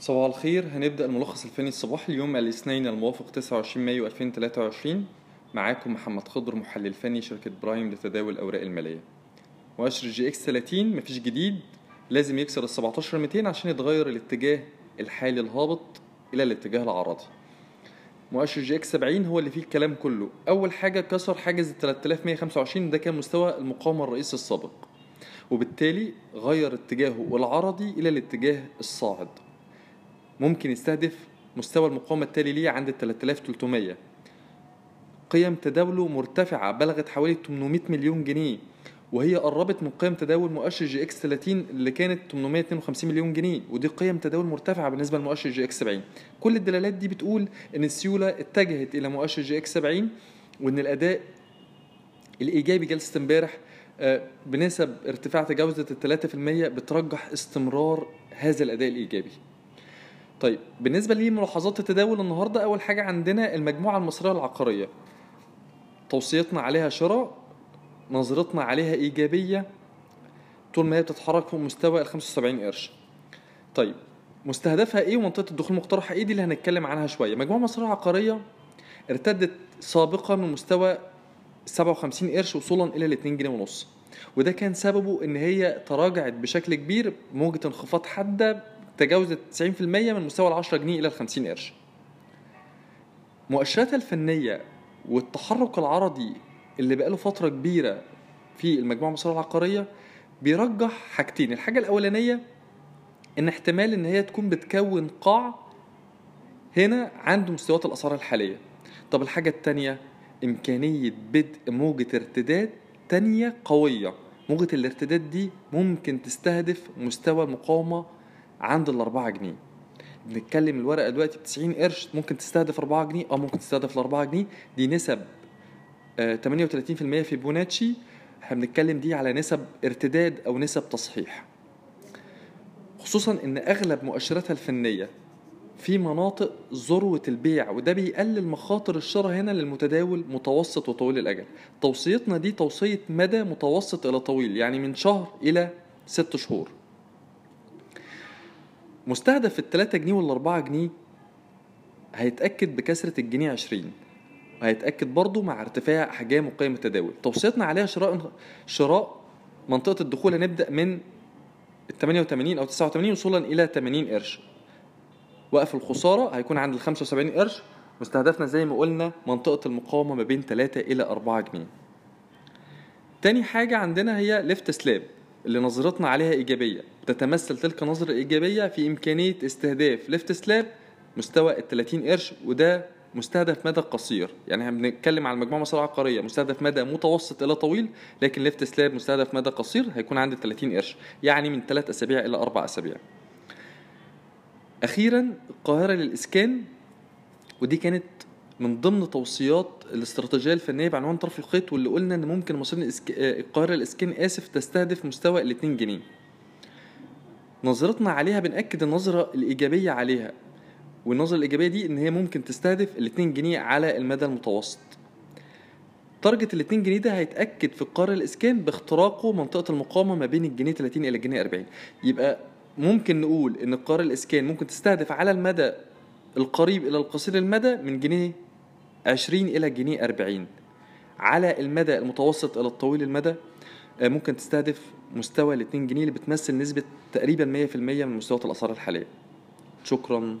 صباح الخير. هنبدأ الملخص الفني الصباحي اليوم الاثنين الموافق 29 مايو 2023 معاكم محمد خضر محلل فني شركة برايم لتداول الأوراق المالية. مؤشر EGX 30 مفيش جديد. لازم يكسر ال 17200 عشان يتغير الاتجاه الحالي الهابط إلى الاتجاه العرضي. مؤشر EGX 70 هو اللي فيه الكلام كله. أول حاجة كسر حاجز ال 3125 ده كان مستوى المقاومة الرئيسي السابق. وبالتالي غير اتجاهه العرضي إلى الاتجاه الصاعد. ممكن يستهدف مستوى المقاومة التالي ليه عند ال 3300 قيم تداوله مرتفعة بلغت حوالي 800 مليون جنيه وهي قربت من قيم تداول مؤشر EGX 30 اللي كانت 852 مليون جنيه ودي قيم تداول مرتفعة بالنسبة لمؤشر EGX 70 كل الدلالات دي بتقول إن السيولة اتجهت إلى مؤشر EGX 70 وإن الأداء الإيجابي جلسة امبارح آه، بنسب ارتفاع تجاوزت ال 3% بترجح استمرار هذا الأداء الإيجابي. طيب بالنسبة لملاحظات التداول النهارده أول حاجة عندنا المجموعة المصرية العقارية. توصيتنا عليها شراء نظرتنا عليها إيجابية طول ما هي بتتحرك فوق مستوى ال 75 قرش. طيب مستهدفها إيه ومنطقة الدخول المقترحه إيه؟ دي اللي هنتكلم عنها شوية. مجموعة مصرية عقاريه ارتدت سابقا من مستوى 57 قرش وصولا إلى ال 2 جنيه ونص. وده كان سببه إن هي تراجعت بشكل كبير موجة انخفاض حادة تجاوزت 90% من مستوى ال 10 جنيه إلى ال 50 قرش. مؤشراتها الفنية والتحرك العرضي اللي بقاله فترة كبيرة في المجموعة المصرية العقارية بيرجح حاجتين. الحاجة الأولانية إن احتمال إن هي تكون بتكون قاع هنا عند مستويات الأسعار الحالية. طب الحاجة التانية إمكانية بدء موجة ارتداد تانية قوية. موجة الارتداد دي ممكن تستهدف مستوى المقاومة عند الأربعة جنيه. بنتكلم الورقة دلوقتي ب 90 قرش ممكن تستهدف 4 جنيه آه ممكن تستهدف ال 4 جنيه. دي نسب آه 38% في بوناتشي. إحنا بنتكلم دي على نسب ارتداد أو نسب تصحيح. خصوصا إن أغلب مؤشراتها الفنية في مناطق ذروة البيع وده بيقلل مخاطر الشراء هنا للمتداول متوسط وطويل الأجل. توصيتنا دي توصية مدى متوسط إلى طويل يعني من شهر إلى ست شهور. مستهدف التلاتة جنيه والأربعة جنيه هيتأكد بكسرة الجنيه عشرين. وهيتأكد برضو مع ارتفاع أحجام وقيم التداول. توصيتنا عليها شراء شراء منطقة الدخول هنبدأ من ال 88 أو 89 وصولا إلى 80 قرش. وقف الخسارة هيكون عند ال 75 قرش. مستهدفنا زي ما قلنا منطقة المقاومة ما بين 3 إلى 4 جنيه. تاني حاجة عندنا هي Lift Slab. اللي نظرتنا عليها إيجابية. تتمثل تلك النظرة الإيجابية في إمكانية استهداف Lift Slab مستوى ال 30 قرش وده مستهدف مدى قصير. يعني إحنا بنتكلم على المجموعة المصرية العقارية مستهدف مدى متوسط إلى طويل لكن ليفت سلاب مستهدف مدى قصير هيكون عند ال 30 قرش يعني من 3 أسابيع إلى 4 أسابيع. أخيرا القاهرة للإسكان ودي كانت من ضمن توصيات الاستراتيجية الفنية بعنوان طرف الخيط واللي قلنا إن ممكن مصريين. القاهرة الإسكان آسف تستهدف مستوى ال 2 جنيه نظرتنا عليها بنأكد النظرة الإيجابية عليها والنظرة الإيجابية دي إن هي ممكن تستهدف ال 2 جنيه على المدى المتوسط تارجت ال 2 جنيه ده هيتأكد في القارة الإسكان باختراقه منطقة المقاومة ما بين الجنيه 30 إلى الجنيه 40 يبقى ممكن نقول إن القارة الإسكان ممكن تستهدف على المدى القريب إلى القصير المدى من جنيه 20 إلى جنيه 40 على المدى المتوسط إلى الطويل المدى ممكن تستهدف مستوى ال 2 جنيه اللي بتمثل نسبة تقريبا 100% من مستويات الأسعار الحالية. شكرا.